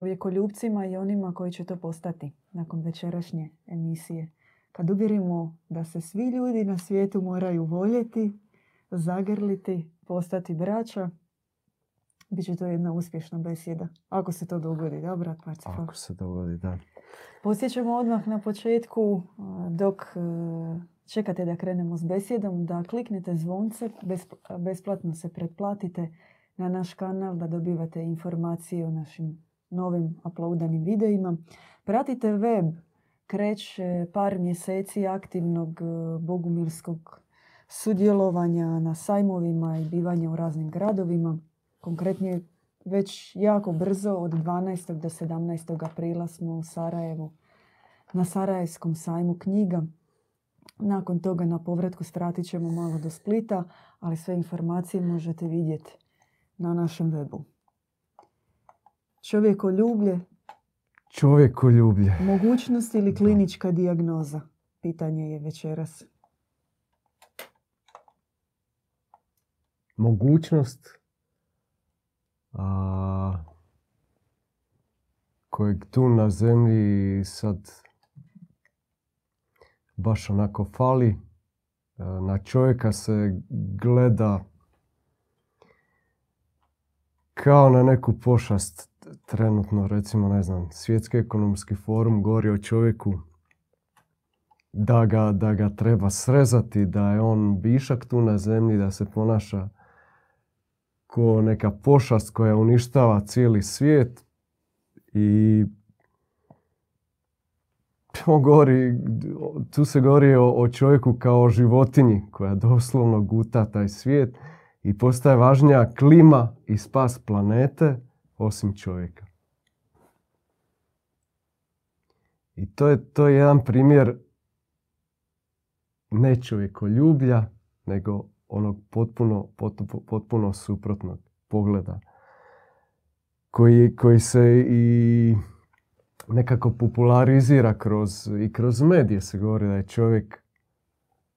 vjekoljubcima i onima koji će to postati nakon večerašnje emisije. Kad uvjerimo da se svi ljudi na svijetu moraju voljeti, zagrliti, postati braća, bit će to jedna uspješna besjeda. Ako se to dogodi, da, brat Ako se dogodi, da. Posjećamo odmah na početku, dok e, čekate da krenemo s besjedom, da kliknete zvonce, besplatno se pretplatite na naš kanal da dobivate informacije o našim novim uploadanim videima. Pratite web, kreće par mjeseci aktivnog e, bogumilskog sudjelovanja na sajmovima i bivanja u raznim gradovima. Konkretnije već jako brzo od 12. do 17. aprila smo u Sarajevu na Sarajevskom sajmu knjiga. Nakon toga na povratku stratit ćemo malo do Splita, ali sve informacije možete vidjeti na našem webu. Čovjekoljublje. Čovjekoljublje. Mogućnost ili klinička dijagnoza? Pitanje je večeras. Mogućnost a, kojeg tu na zemlji sad baš onako fali. Na čovjeka se gleda kao na neku pošast trenutno, recimo, ne znam, svjetski ekonomski forum govori o čovjeku da ga, da ga treba srezati, da je on višak tu na zemlji, da se ponaša ko neka pošast koja uništava cijeli svijet i on govori, tu se govori o, o čovjeku kao o životinji koja doslovno guta taj svijet i postaje važnija klima i spas planete osim čovjeka. I to je, to je jedan primjer ne ljublja, nego onog potpuno, potpuno, potpuno suprotnog pogleda koji, koji se i nekako popularizira kroz, i kroz medije se govori da je čovjek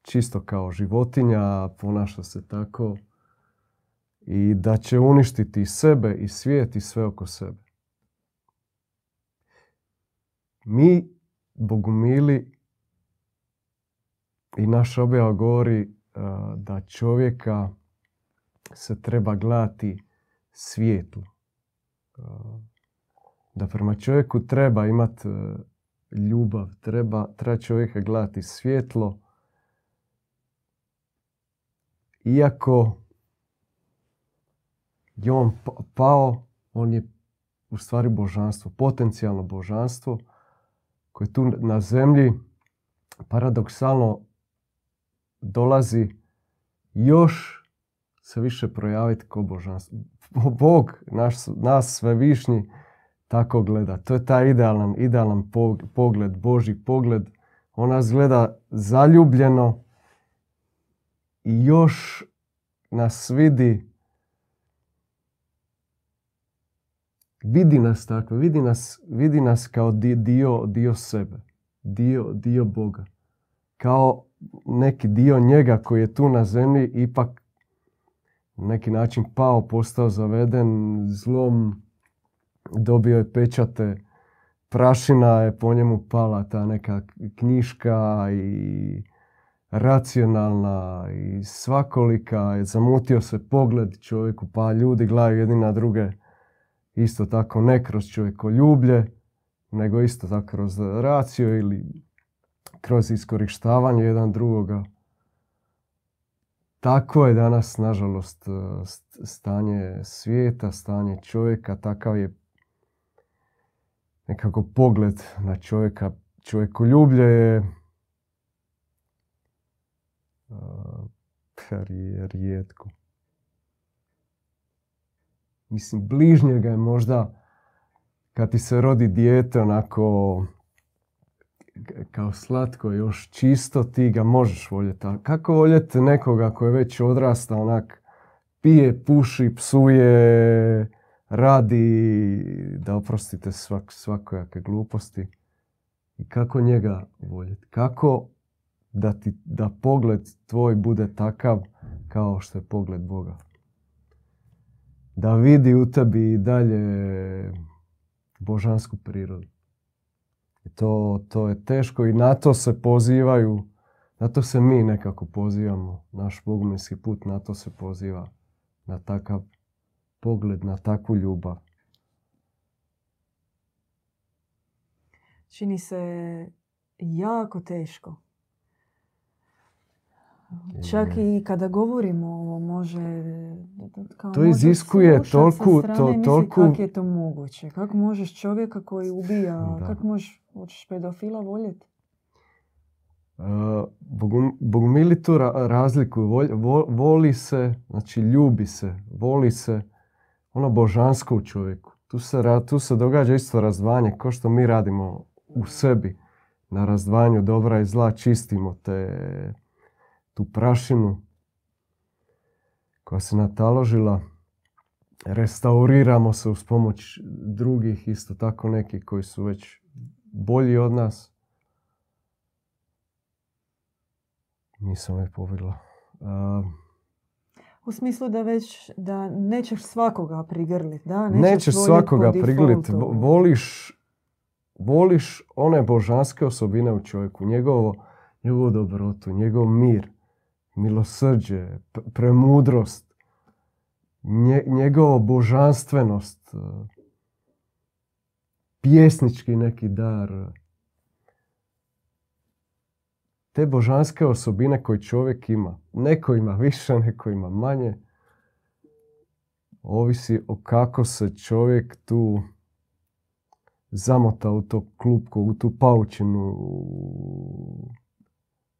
čisto kao životinja, ponaša se tako i da će uništiti sebe i svijet i sve oko sebe. Mi, bogumili, i naša objava govori da čovjeka se treba gledati svijetu. Da prema čovjeku treba imati ljubav, treba, treba čovjeka gledati svjetlo. Iako je on pao, on je u stvari božanstvo, potencijalno božanstvo koje tu na zemlji paradoksalno dolazi još se više projaviti kao božanstvo. Bog, naš, nas sve višnji, tako gleda. To je taj idealan, idealan pogled, Boži pogled. On nas gleda zaljubljeno i još nas vidi vidi nas tako, vidi nas, vidi nas kao dio, dio sebe, dio, dio Boga. Kao neki dio njega koji je tu na zemlji ipak na neki način pao, postao zaveden zlom, dobio je pečate, prašina je po njemu pala, ta neka knjiška i racionalna i svakolika, je zamutio se pogled čovjeku, pa ljudi gledaju jedni na druge isto tako ne kroz čovjekoljublje, nego isto tako kroz raciju ili kroz iskorištavanje jedan drugoga. Tako je danas, nažalost, stanje svijeta, stanje čovjeka, takav je nekako pogled na čovjeka. Čovjekoljublje je rijetko. Mislim, bližnjega je možda kad ti se rodi dijete onako kao slatko, još čisto, ti ga možeš voljeti. A kako voljeti nekoga koji je već odrasta, onak, pije, puši, psuje, radi, da oprostite svak, svakojake gluposti. I kako njega voljeti? Kako da, ti, da pogled tvoj bude takav kao što je pogled Boga? Da vidi u tebi i dalje božansku prirodu. I to, to je teško i na to se pozivaju, na to se mi nekako pozivamo, naš boguminski put na to se poziva, na takav pogled, na takvu ljubav. Čini se jako teško. Čak i kada govorimo ovo može... Kao to iziskuje toliko... To, toliko... Kako je to moguće? Kako možeš čovjeka koji ubija... Kako možeš, hoćeš pedofila voljeti? Uh, Bogumili to razlikuju. Voli, se, znači ljubi se, voli se ono božansko u čovjeku. Tu se, tu se događa isto razdvanje, kao što mi radimo u sebi na razdvajanju dobra i zla, čistimo te tu prašinu koja se nataložila, restauriramo se uz pomoć drugih, isto tako neki koji su već bolji od nas. Nisam ih povidla. U smislu da već da nećeš svakoga prigrliti, da? Nećeš, nećeš svakoga prigrliti. Voliš, voliš one božanske osobine u čovjeku. Njegovo, njegovu dobrotu, njegov mir milosrđe, premudrost, njegovo božanstvenost, e, pjesnički neki dar. Te božanske osobine koje čovjek ima. Neko ima više, neko ima manje. Ovisi o kako se čovjek tu zamota u to klupko, u tu paučinu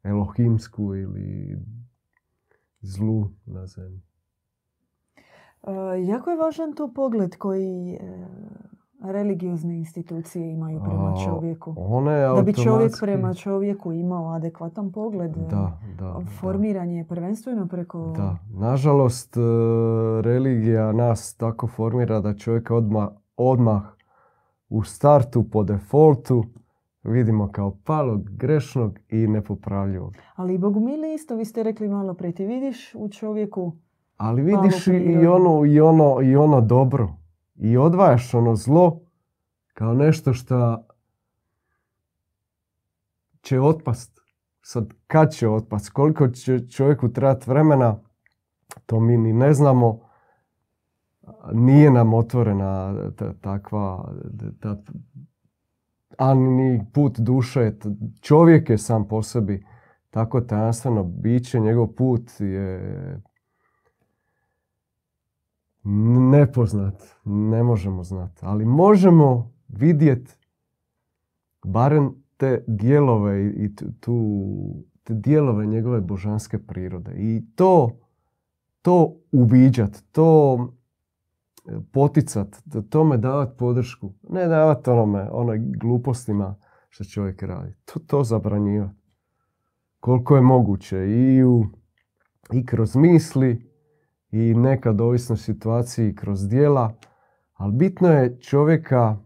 elohimsku ili zlu na zemlji. E, jako je važan to pogled koji e, religiozne institucije imaju prema čovjeku. One Da bi čovjek prema čovjeku imao adekvatan pogled. E, da, da. Formiran je prvenstveno preko... Da. Nažalost, religija nas tako formira da čovjek odmah, odmah u startu po defaultu vidimo kao palog, grešnog i nepopravljivog. Ali Bogu mili isto, vi ste rekli malo pre, ti vidiš u čovjeku Ali vidiš i ono, i, ono, i ono dobro. I odvajaš ono zlo kao nešto što će otpast. Sad, kad će otpast? Koliko će čovjeku trebati vremena? To mi ni ne znamo. Nije nam otvorena takva ta a ni put duše, čovjek je sam po sebi tako tajanstveno biće, njegov put je nepoznat, ne možemo znati, ali možemo vidjeti barem te dijelove i tu, te dijelove njegove božanske prirode i to to uviđat, to poticat, tome davati podršku. Ne davati onome, onoj glupostima što čovjek radi. To, to zabranjivati. Koliko je moguće i, u, i kroz misli i nekad ovisno situaciji kroz dijela. Ali bitno je čovjeka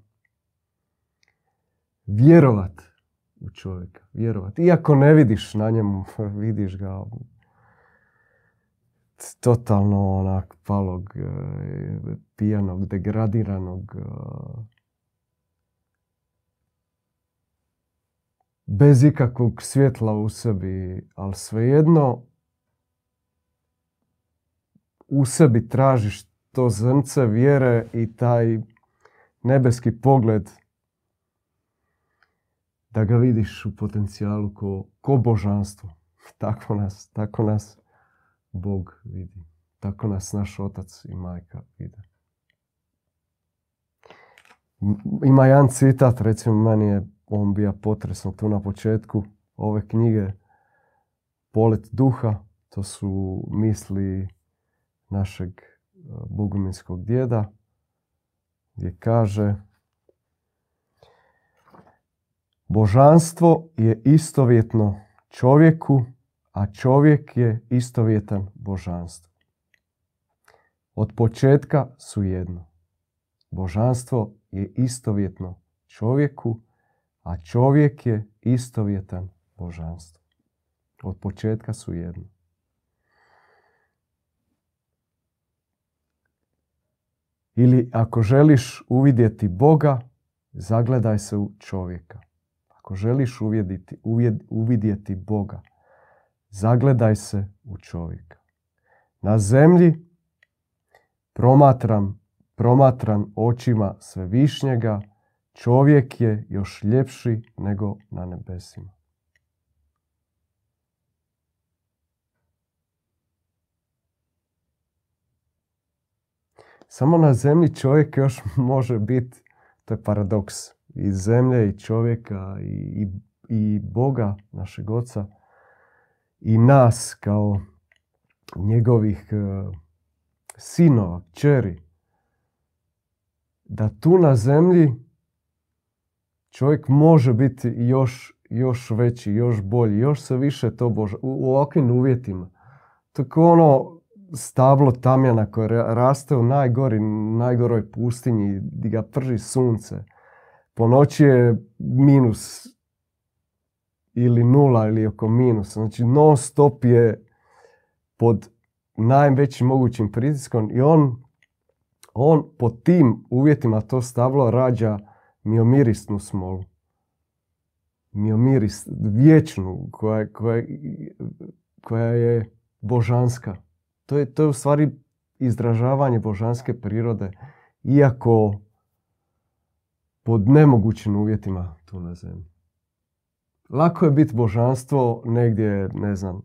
vjerovat u čovjeka. Vjerovat. Iako ne vidiš na njemu, vidiš ga totalno onak palog, e, pijanog, degradiranog, e, bez ikakvog svjetla u sebi, ali svejedno u sebi tražiš to zrnce vjere i taj nebeski pogled da ga vidiš u potencijalu ko, ko božanstvo. Tako nas, tako nas Bog vidi. Tako nas naš otac i majka vide. Ima jedan citat, recimo meni je on bio potresno tu na početku ove knjige Polet duha, to su misli našeg e, boguminskog djeda, gdje kaže Božanstvo je istovjetno čovjeku a čovjek je istovjetan božanstvu. Od početka su jedno. Božanstvo je istovjetno čovjeku, a čovjek je istovjetan božanstvu. Od početka su jedno. Ili ako želiš uvidjeti Boga, Zagledaj se u čovjeka. Ako želiš uvidjeti, uvidjeti Boga, zagledaj se u čovjeka. Na zemlji promatram, promatran očima svevišnjega, čovjek je još ljepši nego na nebesima. Samo na zemlji čovjek još može biti, to je paradoks, i zemlje i čovjeka i, i Boga, našeg oca, i nas kao njegovih uh, sinova, čeri. Da tu na zemlji čovjek može biti još, još veći, još bolji, još se više to bože, u, ovakvim uvjetima. Je ono stablo tamjana koje raste u najgori, najgoroj pustinji gdje ga prži sunce. Po noći je minus ili nula ili oko minusa. Znači non stop je pod najvećim mogućim pritiskom i on, on po tim uvjetima to stablo rađa miomirisnu smolu. Miomiris, vječnu, koja, koja, koja je božanska. To je, to je u stvari izražavanje božanske prirode, iako pod nemogućim uvjetima tu na zemlji. Lako je biti božanstvo negdje, ne znam,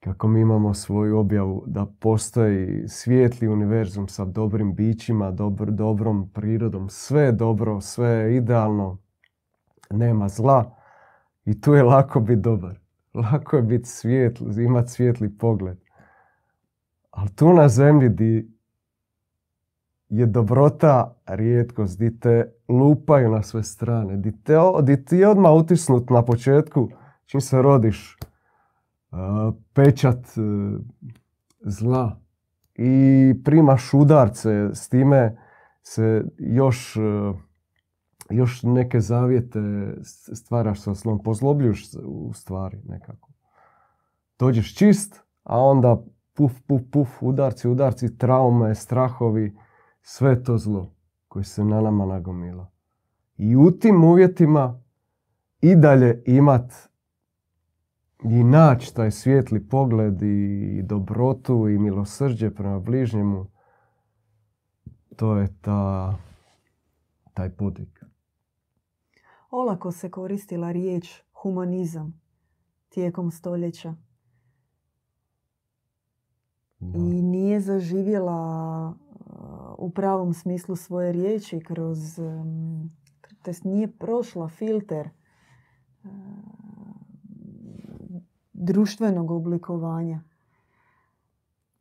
kako mi imamo svoju objavu da postoji svijetli univerzum sa dobrim bićima, dobro, dobrom prirodom, sve je dobro, sve je idealno, nema zla i tu je lako biti dobar. Lako je biti svijetli, imati svijetli pogled. Ali tu na zemlji di je dobrota rijetkost, di te lupaju na sve strane, di, te, di ti je odmah utisnut na početku, čim se rodiš, pečat e, zla i primaš udarce, s time se još, e, još neke zavijete stvaraš sa zlom, pozlobljuš u stvari nekako. Dođeš čist, a onda puf, puf, puf, udarci, udarci, traume, strahovi, sve to zlo koje se na nama nagomila. I u tim uvjetima i dalje imat i naći taj svijetli pogled i dobrotu i milosrđe prema bližnjemu, to je ta, taj podvig. Olako se koristila riječ humanizam tijekom stoljeća. I nije zaživjela u pravom smislu svoje riječi kroz, to nije prošla filter društvenog oblikovanja.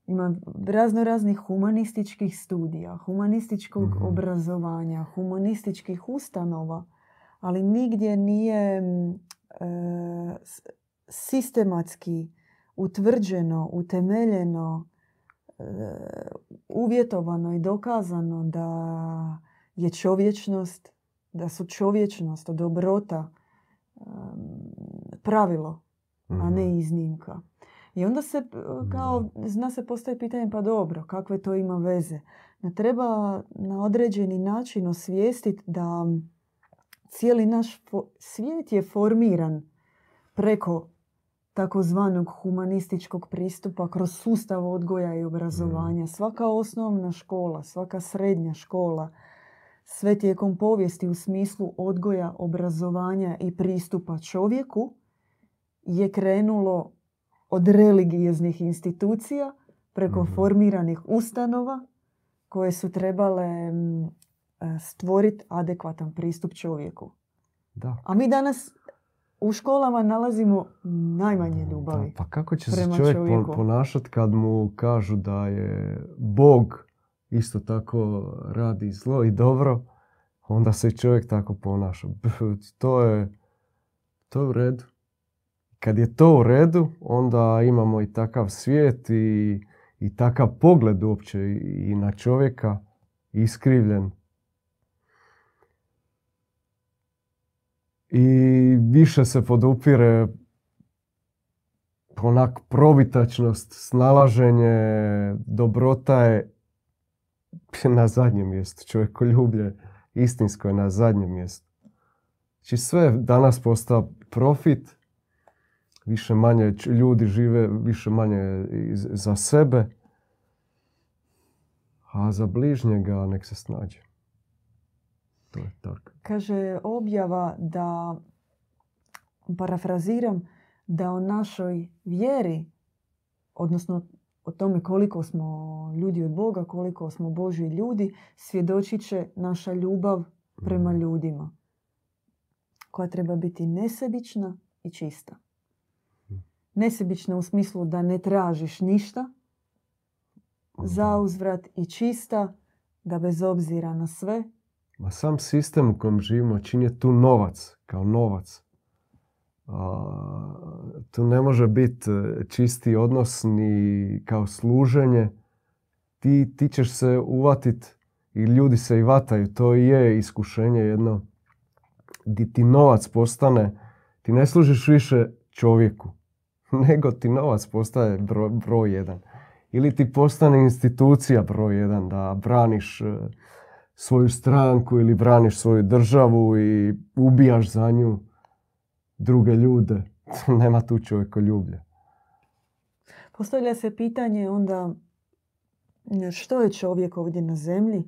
Ima razno raznih humanističkih studija, humanističkog mhm. obrazovanja, humanističkih ustanova, ali nigdje nije e, sistematski utvrđeno, utemeljeno, uvjetovano i dokazano da je čovječnost, da su čovječnost, dobrota pravilo a ne mhm. iznimka. I onda se, kao, zna se postoji pitanje, pa dobro, kakve to ima veze? Da treba na određeni način osvijestiti da cijeli naš svijet je formiran preko takozvanog humanističkog pristupa kroz sustav odgoja i obrazovanja. Svaka osnovna škola, svaka srednja škola, sve tijekom povijesti u smislu odgoja, obrazovanja i pristupa čovjeku je krenulo od religijeznih institucija preko mhm. formiranih ustanova koje su trebale e, stvoriti adekvatan pristup čovjeku. Da. A mi danas u školama nalazimo najmanje ljubavi. pa kako će se čovjek čovjeku? ponašati kad mu kažu da je Bog isto tako radi zlo i dobro, onda se čovjek tako ponaša. To je, to je u redu kad je to u redu, onda imamo i takav svijet i, i takav pogled uopće i na čovjeka iskrivljen. I više se podupire onak probitačnost, snalaženje, dobrota je na zadnjem mjestu, čovjekoljublje istinsko je na zadnjem mjestu. Znači sve danas postaje profit, više manje ljudi žive više manje za sebe, a za bližnjega nek se snađe. To je. Kaže objava da, parafraziram, da o našoj vjeri, odnosno o tome koliko smo ljudi od Boga, koliko smo Boži ljudi, svjedočit će naša ljubav prema mm. ljudima koja treba biti nesebična i čista. Nesebična u smislu da ne tražiš ništa za uzvrat i čista da bez obzira na sve. Ma sam sistem u kojem živimo čini tu novac, kao novac. tu ne može biti e, čisti odnos ni kao služenje. Ti, ti ćeš se uvatit i ljudi se i vataju. To i je iskušenje jedno di ti novac postane, ti ne služiš više čovjeku, nego ti novac postaje broj, broj jedan. Ili ti postane institucija broj jedan, da braniš e, svoju stranku ili braniš svoju državu i ubijaš za nju druge ljude. Nema tu ljublja. Postavlja se pitanje onda što je čovjek ovdje na zemlji,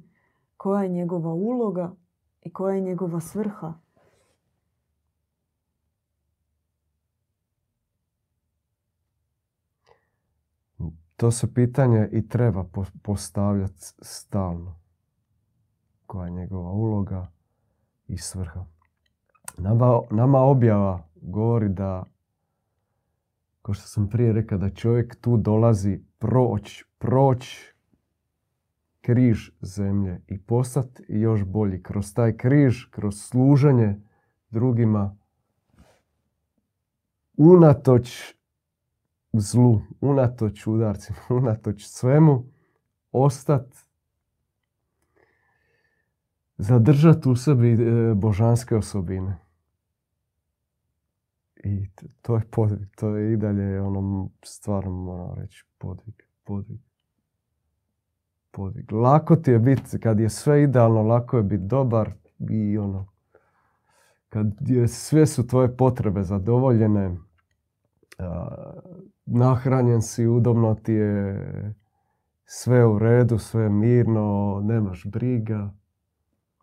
koja je njegova uloga i koja je njegova svrha. To se pitanje i treba postavljati stalno. Koja je njegova uloga i svrha. Nama, nama objava govori da, kao što sam prije rekao, da čovjek tu dolazi proć, proć križ zemlje i postati još bolji. Kroz taj križ, kroz služenje drugima, unatoč zlu, unatoč udarcima, unatoč svemu, ostat, zadržati u sebi e, božanske osobine. I to je podvig, to je i dalje ono, stvarno moram reći, podvig, podvig. Podvig. Lako ti je biti, kad je sve idealno, lako je biti dobar i ono, kad je, sve su tvoje potrebe zadovoljene, nahranjen si, udobno ti je, sve u redu, sve mirno, nemaš briga,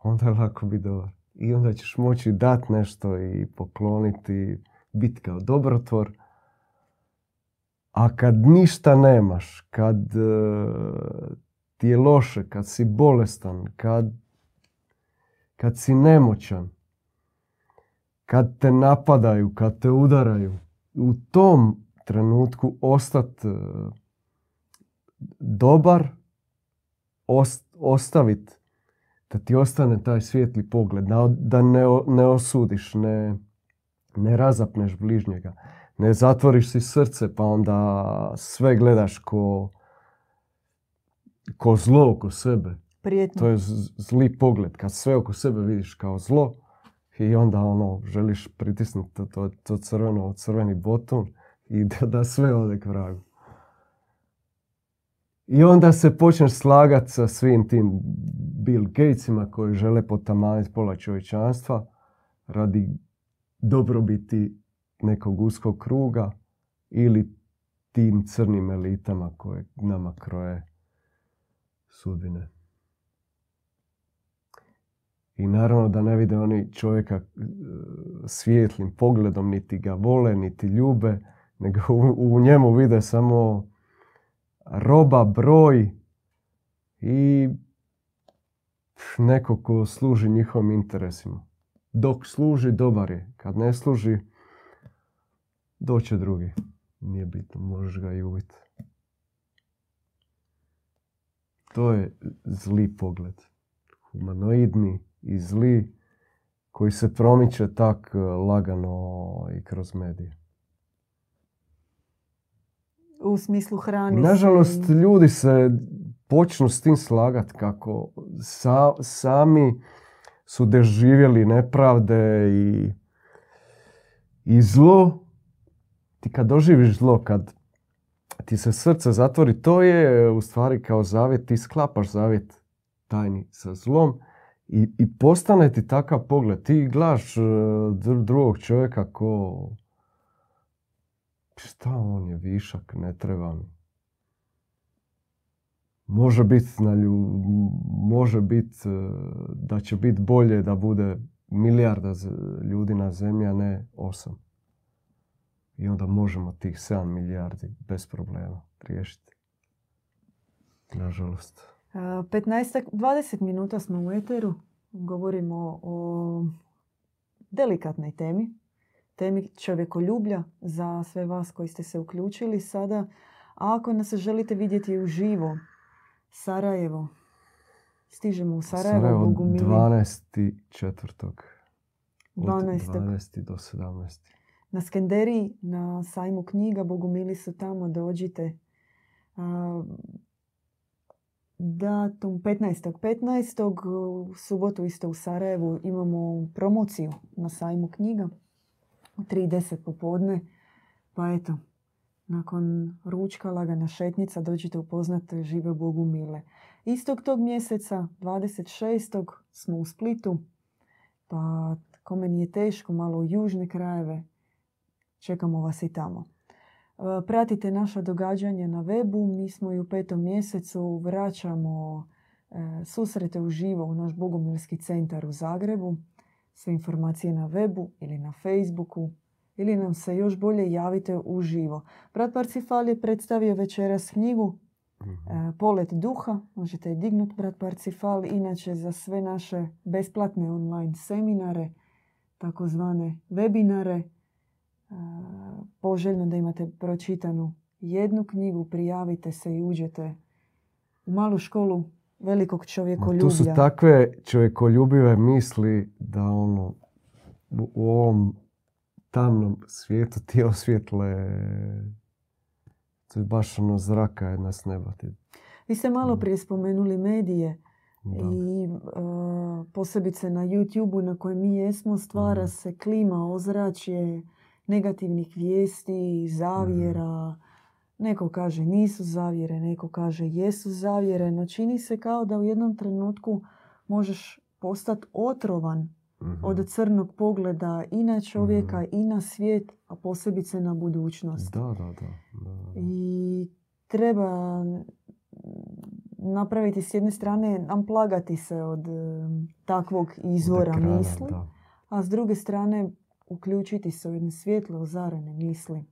onda je lako biti dobar. I onda ćeš moći dati nešto i pokloniti, biti kao dobrotvor. A kad ništa nemaš, kad e, ti je loše, kad si bolestan, kad, kad si nemoćan, kad te napadaju, kad te udaraju, u tom trenutku ostati e, dobar, ostaviti da ti ostane taj svijetli pogled, da ne, ne osudiš, ne, ne razapneš bližnjega, ne zatvoriš si srce pa onda sve gledaš ko, ko zlo oko sebe. Prijetno. To je zli pogled. Kad sve oko sebe vidiš kao zlo i onda ono želiš pritisnuti to, to, to crveno, crveni botun i da, da sve ode k vragu. I onda se počneš slagati sa svim tim Bill Gatesima koji žele potamaniti pola čovječanstva radi dobrobiti nekog uskog kruga ili tim crnim elitama koje nama kroje sudbine. I naravno da ne vide oni čovjeka e, svijetlim pogledom, niti ga vole, niti ljube, nego u, njemu vide samo roba, broj i neko ko služi njihovim interesima. Dok služi, dobar je. Kad ne služi, doće drugi. Nije bitno, možeš ga i ubiti. To je zli pogled. Humanoidni i zli koji se promiče tak lagano i kroz medije u smislu hrani. Nažalost, ljudi se počnu s tim slagati kako sami su doživjeli nepravde i, i zlo. Ti kad doživiš zlo, kad ti se srce zatvori, to je u stvari kao zavjet, ti sklapaš zavjet tajni sa zlom I, I postane ti takav pogled. Ti gledaš e, drugog čovjeka ko... Šta on je višak, ne treba mi. Može biti na može biti e, da će biti bolje da bude milijarda ljudi na zemlji, a ne osam. I onda možemo tih 7 milijardi bez problema riješiti. Nažalost. 15-20 minuta smo u eteru. Govorimo o delikatnoj temi. Temi čovjekoljublja za sve vas koji ste se uključili sada. A ako nas želite vidjeti uživo, Sarajevo. Stižemo u Sarajevo, Sarajevo 12. četvrtog. 12. 12. do 17. Na Skenderiji, na sajmu knjiga, Bogumili su tamo, dođite. Datum 15. 15. u subotu isto u Sarajevu imamo promociju na sajmu knjiga u 3.10 popodne. Pa eto, nakon ručka, lagana šetnica, dođite upoznati žive Bogu mile. Istog tog mjeseca, 26. smo u Splitu, pa kome nije teško, malo u južne krajeve, čekamo vas i tamo. E, pratite naša događanja na webu, mi smo i u petom mjesecu vraćamo e, susrete u živo u naš Bogumilski centar u Zagrebu. Sve informacije na webu ili na Facebooku ili nam se još bolje javite uživo. Brat Parcifal je predstavio večeras knjigu e, Polet duha. Možete je dignuti, brat Parcifal. Inače, za sve naše besplatne online seminare, takozvane webinare, e, poželjno da imate pročitanu jednu knjigu, prijavite se i uđete u malu školu velikog čovjekoljublja. Tu su takve čovjekoljubive misli da ono u ovom tamnom svijetu ti osvjetle to je baš ono zraka jedna s neba. Vi ste malo prije spomenuli medije i e, posebice na youtube na kojem mi jesmo stvara se klima, ozračje negativnih vijesti, zavjera. Neko kaže nisu zavjere, neko kaže jesu zavjere, no čini se kao da u jednom trenutku možeš postati otrovan od mhm. crnog pogleda i na čovjeka mhm. i na svijet, a posebice na budućnost. Da, da, da. I treba napraviti s jedne strane, amplagati se od takvog izvora misli, a s druge strane uključiti se u jedne svjetle, ozarene misli.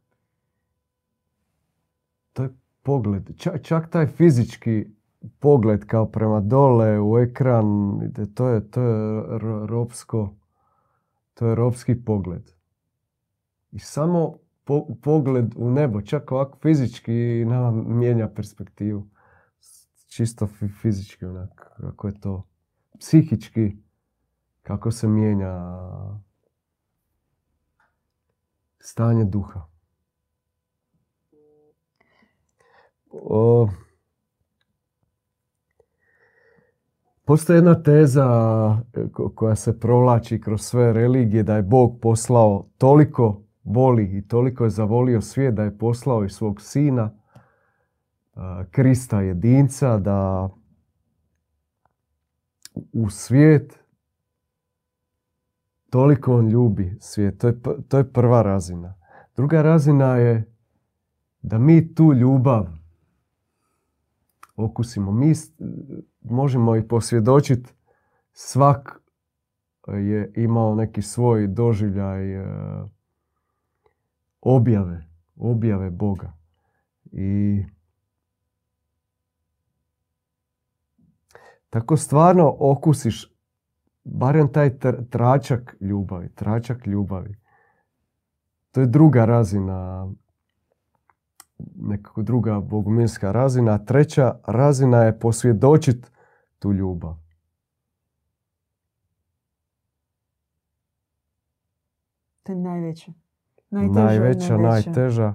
To je pogled, čak taj fizički pogled kao prema dole u ekran, to je, to je ropsko, to je ropski pogled. I samo pogled u nebo, čak ovako fizički nama mijenja perspektivu. Čisto fizički onak, kako je to. Psihički, kako se mijenja stanje duha. O, Postoji jedna teza e, koja se provlači kroz sve religije da je Bog poslao toliko voli i toliko je zavolio svijet da je poslao i svog sina, e, Krista jedinca, da u svijet toliko on ljubi svijet. To je, to je prva razina. Druga razina je da mi tu ljubav okusimo. Mi možemo i posvjedočiti svak je imao neki svoj doživljaj e, objave, objave Boga. I tako stvarno okusiš barem taj tračak ljubavi, tračak ljubavi. To je druga razina nekako druga bogumilska razina, a treća razina je posvjedočiti tu ljubav. To je najveća. Najteža, najveća, najteža.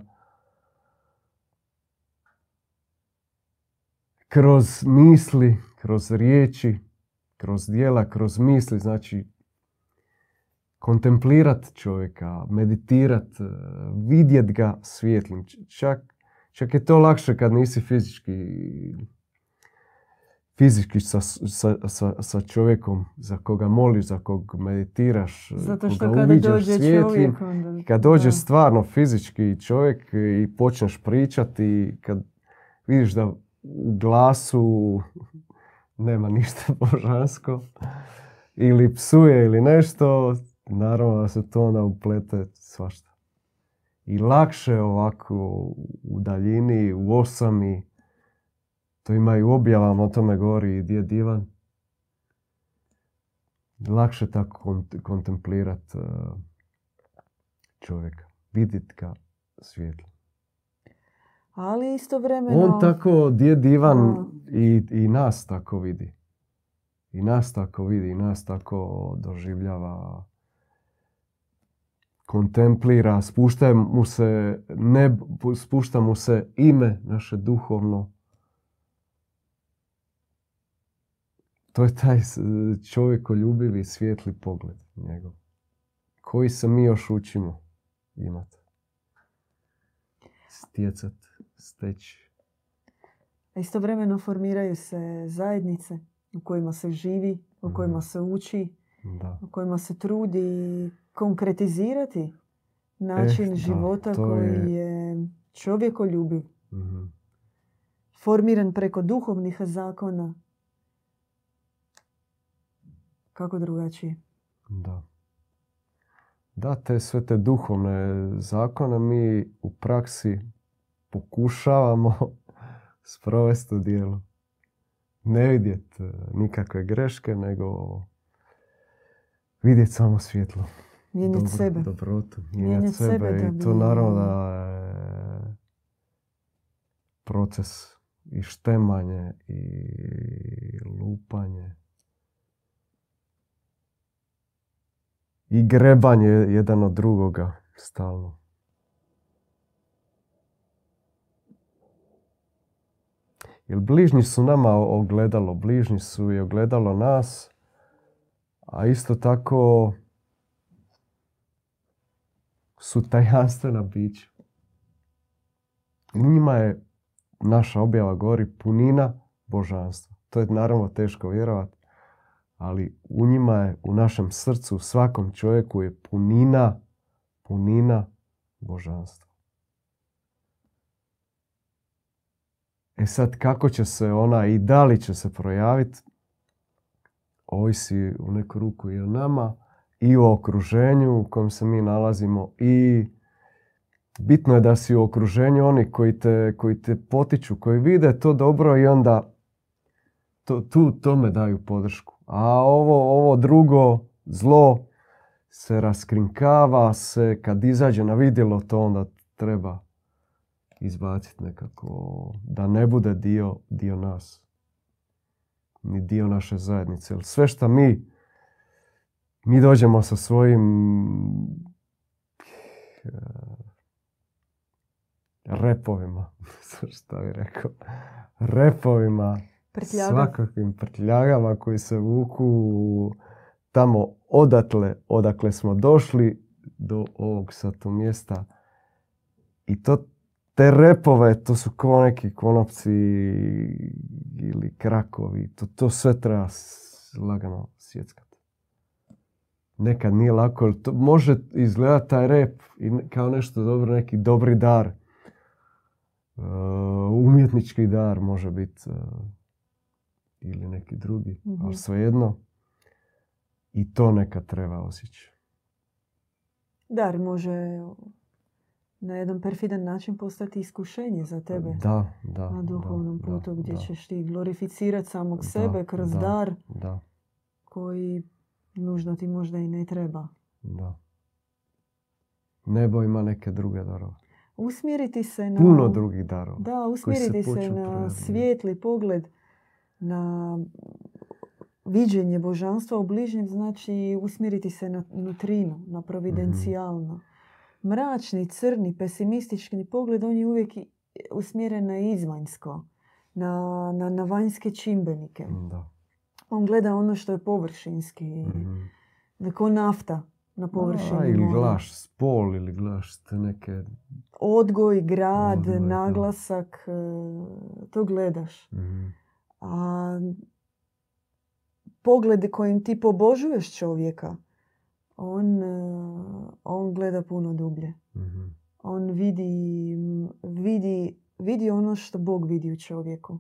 Kroz misli, kroz riječi, kroz dijela, kroz misli, znači kontemplirat čovjeka, meditirat, vidjet ga svijetlim. Čak, čak je to lakše kad nisi fizički fizički sa, sa, sa, sa čovjekom za koga moliš, za kog meditiraš, Zato što koga kada uviđaš dođe svijetlim, čovjek, onda... kad dođe da. stvarno fizički čovjek i počneš pričati i kad vidiš da u glasu nema ništa božansko ili psuje ili nešto, naravno da se to onda uplete svašta. I lakše ovako u daljini, u osami, to ima i u objavama, o tome govori i djed Ivan. Lakše tako kont- kontemplirat uh, čovjeka, vidit ga svjetlo. Ali istovremeno... On tako, djed Ivan Da. i, i nas tako vidi. I nas tako vidi, i nas tako doživljava, kontemplira, spušta mu se, neb, spušta mu se ime naše duhovno. To je taj čovjekoljubivi svijetli pogled njegov. Koji se mi još učimo imati. Stjecat, steći. A Istovremeno formiraju se zajednice u kojima se živi, u kojima se uči, Da. u kojima se trudi konkretizirati način Eh, da, života to koji je- je čovjekoljubiv, Mhm. formiran preko duhovnih zakona. Kako drugačije? Da. Da, te sve te duhovne zakone mi u praksi pokušavamo sprovesti u dijelu. Ne vidjet e, nikakve greške, nego vidjet samo svjetlo. Mijenjati Dobro- sebe. Dobrotu. Mijenjat Mijenjat sebe sebe. da I to naravno da je proces i štemanje i lupanje. I grebanje jedan od drugoga stalno. Jer bližnji su nama ogledalo, bližnji su i ogledalo nas, a isto tako su tajanstvena bića. Njima je naša objava govori punina božanstva. To je naravno teško vjerovati, ali u njima je, u našem srcu, u svakom čovjeku je punina, punina božanstva. E sad, kako će se ona i da li će se projaviti, ovisi u neku ruku i o nama i o okruženju u kojem se mi nalazimo i bitno je da si u okruženju oni koji te, koji te potiču, koji vide to dobro i onda to, tu tome daju podršku. A ovo, ovo drugo zlo se raskrinkava, se kad izađe na vidjelo to onda treba izbaciti nekako da ne bude dio, dio nas. Ni dio naše zajednice. Sve što mi mi dođemo sa svojim eh, repovima, šta bi rekao, repovima, Prtljaga. svakakvim prtljagama koji se vuku tamo odatle, odakle smo došli do ovog sad tu mjesta. I to, te repove, to su kao neki konopci ili krakovi, to, to sve treba lagano sjeckati. Nekad nije lako, to može izgledati taj rep i kao nešto dobro, neki dobri dar. E, umjetnički dar može biti e, ili neki drugi, Mhm. ali svejedno i to neka treba osjeći. Dar može na jedan perfidan način postati iskušenje za tebe Da, da. na duhovnom da, putu gdje da, ćeš ti glorificirati samog Da, sebe kroz da. dar Da, koji nužno ti možda i ne treba. da. Nebo ima neke druge darove. Usmjeriti se na... Puno drugih darova. Da, usmjeriti se, počnu na svijetli pogled, na viđenje božanstva u bližnjem, znači usmjeriti se na nutrinu, na providencijalno. Mračni, crni, pesimistički pogled, on je uvijek usmjeren na izvanjsko, na, na, na vanjske čimbenike. Da. On gleda ono što je površinski, Mhm. ko nafta na površini. A, ili glaš spol, ili glaš te neke... Odgoj, grad, Odgoj, naglasak, e, to gledaš. Mhm. A pogled kojim ti pobožuješ čovjeka, on, e, on gleda puno dublje. Mhm. On vidi, vidi, vidi ono što Bog vidi u čovjeku.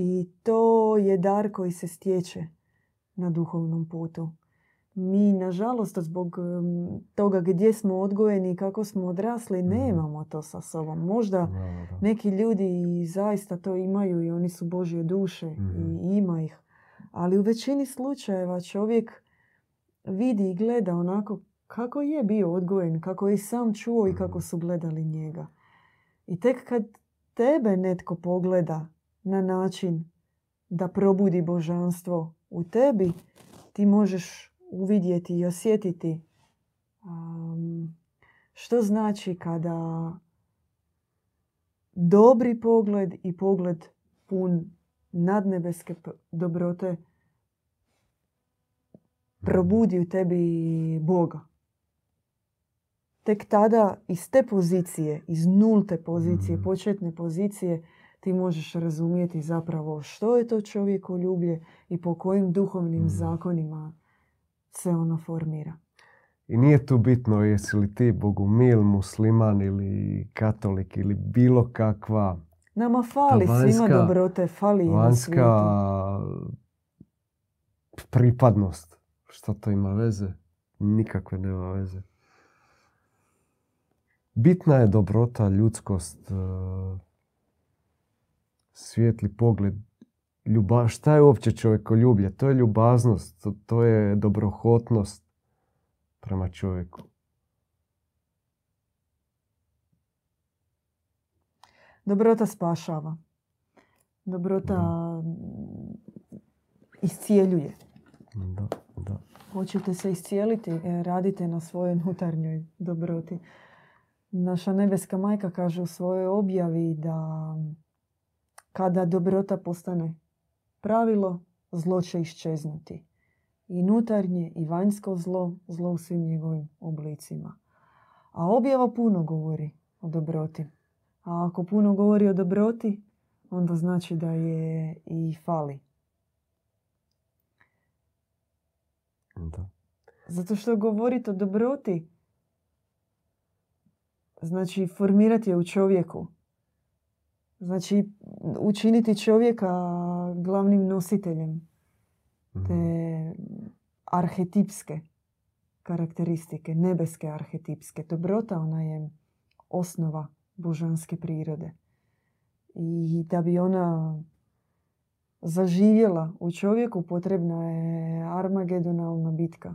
I to je dar koji se stječe na duhovnom putu. Mi, nažalost, zbog toga gdje smo odgojeni i kako smo odrasli, nemamo to sa sobom. Možda Da, da. neki ljudi zaista to imaju i oni su Božje duše Mhm. i ima ih. Ali u većini slučajeva čovjek vidi i gleda onako kako je bio odgojen, kako je sam čuo i kako Mhm. su gledali njega. I tek kad tebe netko pogleda na način da probudi božanstvo u tebi, ti možeš uvidjeti i osjetiti um, što znači kada dobri pogled i pogled pun nadnebeske dobrote probudi u tebi Boga. Tek tada iz te pozicije, iz nulte pozicije, Mhm. početne pozicije, ti možeš razumjeti zapravo što je to čovjeko ljublje i po kojim duhovnim Mhm. zakonima se ono formira. I nije tu bitno jesi li ti bogumil, musliman ili katolik ili bilo kakva Nama fali svima vanjska- dobrote, fali i na vanjska svijetu. pripadnost. Što to ima veze? Nikakve nema veze. Bitna je dobrota, ljudskost, e, svijetli pogled, ljubav. Šta je uopće čovjekoljublje? To je ljubaznost, to, to je dobrohotnost prema čovjeku. Dobrota spašava. Dobrota mm, iscijeljuje. Da, da. Hoćete se iscijeliti, e, radite na svojoj unutarnjoj dobroti. Naša nebeska majka kaže u svojoj objavi da kada dobrota postane pravilo, zlo će iščeznuti. I unutarnje i vanjsko zlo, zlo u svim njegovim oblicima. A objava puno govori o dobroti. A ako puno govori o dobroti, onda znači da je i fali. da. Zato što govoriti o dobroti znači formirati je u čovjeku. Znači učiniti čovjeka glavnim nositeljem Mhm. te arhetipske karakteristike, nebeske arhetipske. Dobrota ona je osnova božanske prirode. I da bi ona zaživjela u čovjeku potrebna je armagedonalna bitka.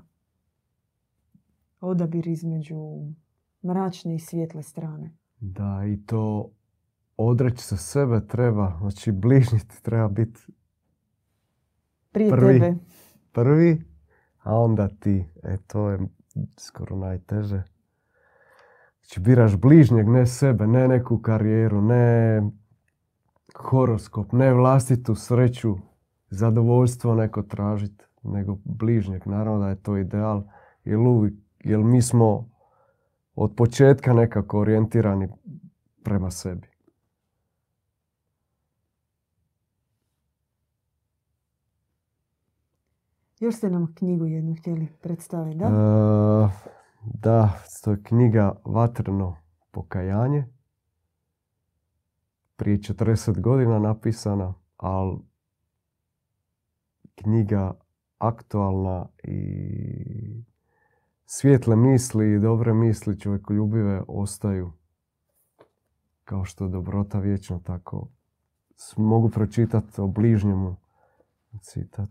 Odabir između mračne i svijetle strane. Da, i to odreći se sebe treba, znači bližnji ti treba biti Prije Prvi. tebe. prvi, a onda ti. E, to je skoro najteže. Znači, biraš bližnjeg, ne sebe, ne neku karijeru, ne horoskop, ne vlastitu sreću, zadovoljstvo neko tražiti, nego bližnjeg. Naravno da je to ideal, jer, uvijek, jer mi smo od početka nekako orijentirani prema sebi. Još ste nam knjigu jednu htjeli predstaviti, da? E, da, to je knjiga Vatreno pokajanje. Prije 40 godina napisana, ali knjiga aktualna i svijetle misli i dobre misli čovjekoljubive ostaju kao što je dobrota vječno tako. Mogu pročitati o bližnjemu citat.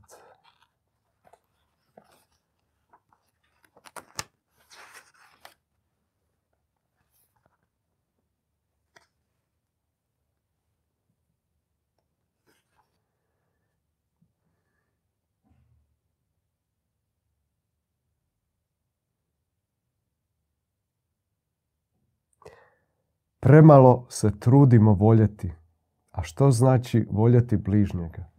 Premalo se trudimo voljeti. A što znači voljeti bližnjega?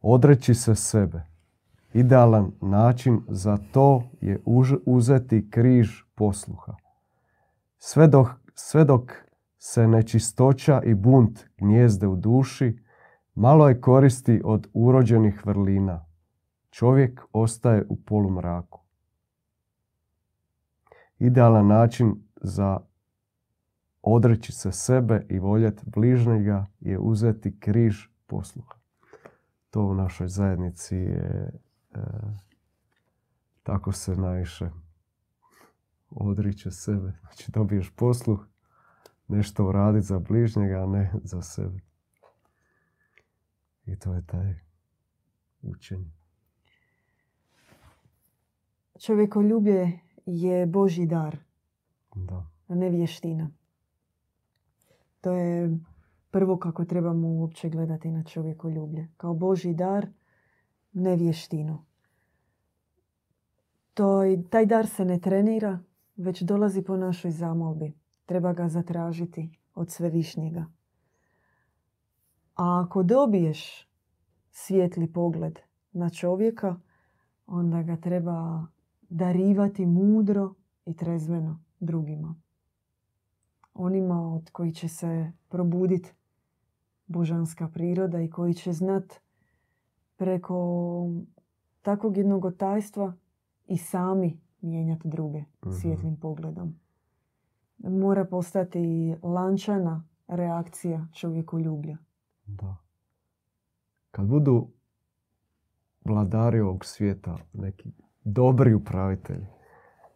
Odreći se sebe. Idealan način za to je uzeti križ posluha. Sve dok, sve dok se nečistoća i bunt gnjezde u duši, malo je koristi od urođenih vrlina. Čovjek ostaje u polumraku. Idealan način za odreći se sebe i voljeti bližnjega je uzeti križ posluha. To u našoj zajednici je e, tako se najviše odriče sebe. Znači dobiješ posluh, nešto uraditi za bližnjega, a ne za sebe. I to je taj učenje. Čovjekoljublje je Boži dar, Da. a ne vještina. To je prvo kako trebamo uopće gledati na čovjekoljublje. Kao Boži dar, ne vještinu. To, taj dar se ne trenira, već dolazi po našoj zamolbi. Treba ga zatražiti od svevišnjega. A ako dobiješ svijetli pogled na čovjeka, onda ga treba darivati mudro i trezveno drugima. Onima od koji će se probuditi božanska priroda i koji će znat preko takvog jednog otajstva i sami mijenjati druge Mhm. svjetlim pogledom. Mora postati lančana reakcija čovjekoljublja. Da. Kad budu vladari ovog svijeta, neki dobri upravitelji,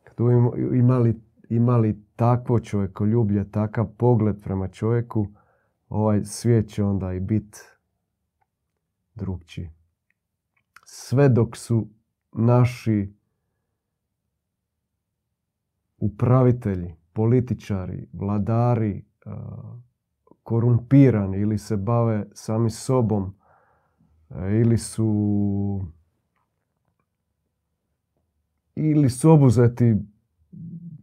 kad budu im- imali, imali takvo čovjekoljublje, takav pogled prema čovjeku, ovaj svijet će onda i bit drugčiji. Sve dok su naši upravitelji, političari, vladari, korumpirani ili se bave sami sobom ili su ili su obuzeti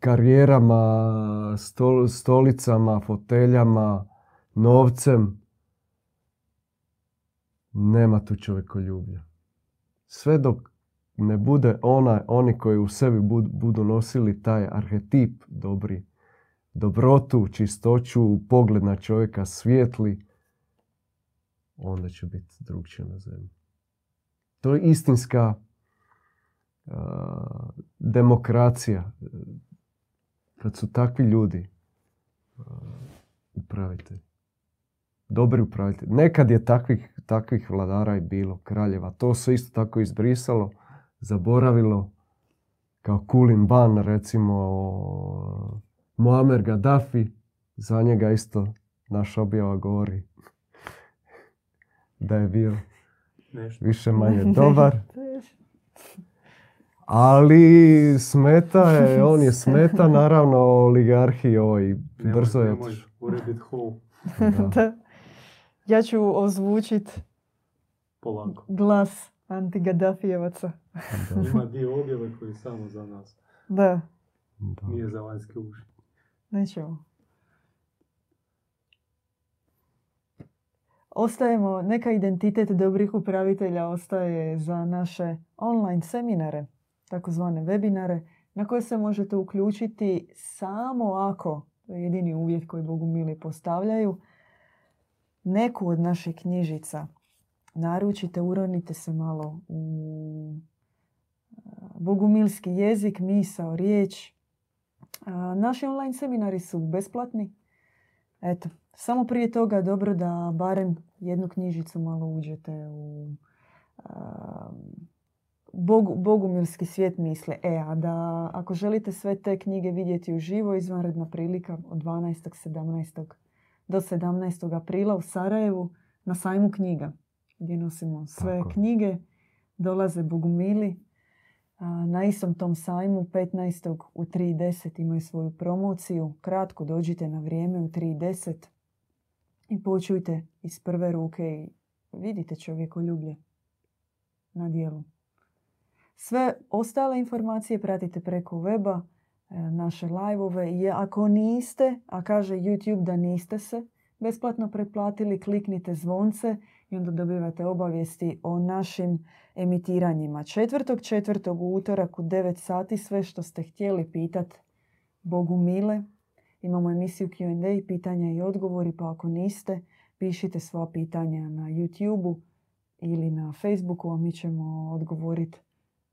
karijerama, stol- stolicama, foteljama, novcem. Nema tu čovjekoljublja. Sve dok ne bude ona, oni koji u sebi bud- budu nosili taj arhetip dobri, dobrotu, čistoću, pogled na čovjeka svijetli, onda će biti drugčije na zemlji. To je istinska a, demokracija. Kad su takvi ljudi upravitelji. Dobri upravitelji. Nekad je takvih, takvih vladara i bilo, kraljeva. To se isto tako izbrisalo, zaboravilo. Kao Kulin Ban, recimo, Muammar Gaddafi, za njega isto naša objava govori da je bio Nešto. više manje dobar. Ali smeta je, on je smeta naravno oligarhiji ovoj brzo je. Ja ću ozvučit polako. glas anti-Gaddafijevaca. Da, Ima dio objave koji je samo za nas. Da, da. Nije za vanjske uši. nećemo. Ostajemo, neka identitet dobrih upravitelja ostaje za naše online seminare, takozvane webinare, na koje se možete uključiti samo ako, je jedini uvjet koji Bogumili postavljaju, neku od naših knjižica naručite, uronite se malo u bogumilski jezik, misao, riječ. Naši online seminari su besplatni. Eto, samo prije toga dobro da barem jednu knjižicu malo uđete u a, Bogu, bogumilski svijet misle. E, a da ako želite sve te knjige vidjeti uživo, izvanredna prilika od 12. 17. do 17. aprila u Sarajevu na sajmu knjiga gdje nosimo sve Tako. knjige. Dolaze bogumili. A, Na istom tom sajmu 15. u 3.10 imaju svoju promociju. Kratko dođite na vrijeme u 3.10 i počujte iz prve ruke i vidite čovjekoljublje na dijelu. Sve ostale informacije pratite preko weba, e, naše live-ove i ako niste, a kaže YouTube da niste se besplatno pretplatili, kliknite zvonce i onda dobivate obavijesti o našim emitiranjima. Četvrtog četvrtog u utorak u 9 sati sve što ste htjeli pitat Bogu mile Imamo emisiju Q&A, pitanja i odgovori, pa ako niste, pišite svoja pitanja na YouTube-u ili na Facebooku, a mi ćemo odgovoriti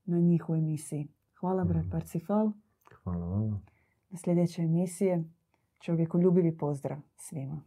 na njih u emisiji. Hvala, brat. Parcifal. Hvala vama. Na sljedeće emisije čovjekoljubivi pozdrav svima.